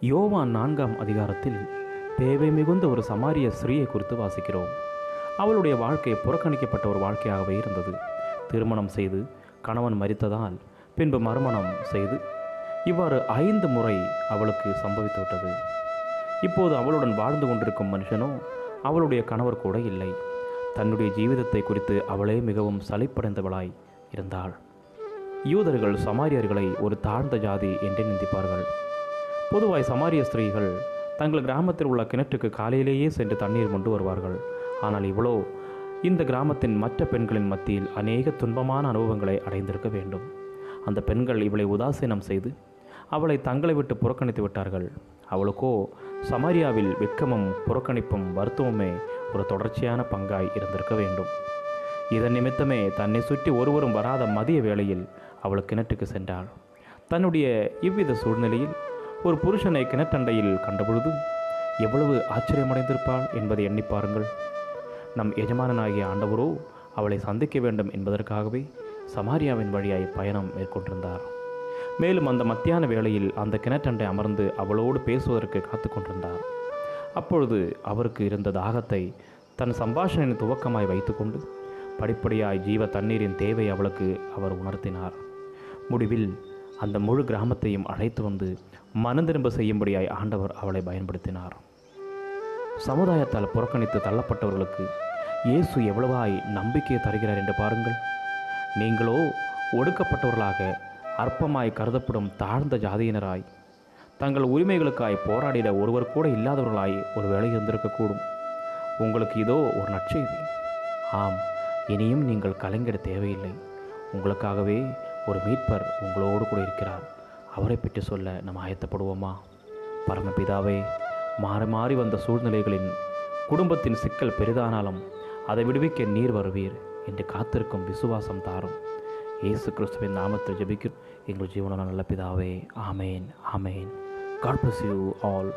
யோவான் நான்காம் அதிகாரத்தில் தேவை மிகுந்த ஒரு சமாரிய ஸ்ரீயை குறித்து வாசிக்கிறோம். அவளுடைய வாழ்க்கை புறக்கணிக்கப்பட்ட ஒரு வாழ்க்கையாகவே இருந்தது. திருமணம் செய்து கணவன் மரித்ததால் பின்பு மறுமணம் செய்து இவ்வாறு ஐந்து முறை அவளுக்கு சம்பவித்துவிட்டது இப்போது அவளுடன் வாழ்ந்து கொண்டிருக்கும் மனுஷனோ அவளுடைய கணவர் கூட இல்லை. தன்னுடைய ஜீவிதத்தை குறித்து அவளே மிகவும் சலிப்படைந்தவளாய் இருந்தாள். யூதர்கள் சமாரியர்களை ஒரு தாழ்ந்த ஜாதி என்று நிந்திப்பார்கள் பொதுவாய் சமாரிய ஸ்திரீகள் தங்கள் கிராமத்தில் உள்ள கிணற்றுக்கு காலையிலேயே சென்று தண்ணீர் கொண்டு வருவார்கள். ஆனால் இவளோ இந்த கிராமத்தின் மற்ற பெண்களின் மத்தியில் அநேக துன்பமான அனுபவங்களை அடைந்திருக்க வேண்டும். அந்த பெண்கள் இவளை உதாசீனம் செய்து அவளை தங்களை விட்டு புறக்கணித்து விட்டார்கள். அவளுக்கோ சமாரியாவில் வெட்கமும் புறக்கணிப்பும் வருத்தமுமே ஒரு தொடர்ச்சியான பங்காய் இருந்திருக்க வேண்டும். இதன் நிமித்தமே தன்னை சுற்றி ஒருவரும் வராத மதிய வேளையில் அவள் கிணற்றுக்கு சென்றாள். தன்னுடைய இவ்வித சூழ்நிலையில் ஒரு புருஷனை கிணற்றண்டையில் கண்டபொழுது எவ்வளவு ஆச்சரியமடைந்திருப்பாள்? என்பதை எண்ணி பாருங்கள். நம் எஜமானனாகிய ஆண்டவரோ அவளை சந்திக்க வேண்டும் என்பதற்காகவே சமாரியாவின் வழியாய் பயணம் மேற்கொண்டிருந்தார். மேலும் அந்த மத்தியான வேளையில் அந்த கிணற்றண்டை அமர்ந்து அவளோடு பேசுவதற்கு காத்து கொண்டிருந்தார். அப்பொழுது அவருக்கு இருந்த தாகத்தை தன் சம்பாஷணையின் துவக்கமாய் வைத்துக்கொண்டு படிப்படியாய் ஜீவ தண்ணீரின் தேவை அவளுக்கு அவர் உணர்த்தினார். முடிவில் அந்த முழு கிராமத்தையும் அழைத்து வந்து மனந்திரும்ப செய்யும்படியாய் ஆண்டவர் அவளை பயன்படுத்தினார். சமுதாயத்தால் புறக்கணித்து தள்ளப்பட்டவர்களுக்கு இயேசு எவ்வளவாய் நம்பிக்கையை தருகிறார் என்று பாருங்கள். நீங்களோ ஒடுக்கப்பட்டவர்களாக அற்பமாய் கருதப்படும் தாழ்ந்த ஜாதியினராய் தங்கள் உரிமைகளுக்காய் போராடிட ஒருவர் கூட இல்லாதவர்களாய் ஒரு வேலை இருந்திருக்கக்கூடும். உங்களுக்கு இதோ ஒரு நற்செய்தி. ஆம் இனியும் நீங்கள் கலைஞர தேவையில்லை. உங்களுக்காகவே ஒரு மீட்பர் உங்களோடு கூட இருக்கிறார். அவரை பற்றி சொல்ல நாம் ஆயத்தப்படுவோமா? பரமபிதாவே மாறி மாறி வந்த சூழ்நிலைகளின் குடும்பத்தின் சிக்கல் பெரிதானாலும் அதை விடுவிக்க நீர் வருவீர் என்று காத்திருக்கும் விசுவாசம் தாரும். இயேசு கிறிஸ்துவின் நாமத்தில் ஜெபிக்கும் எங்கள் ஜீவன நல்ல பிதாவே ஆமேன் ஆமேன். God bless you all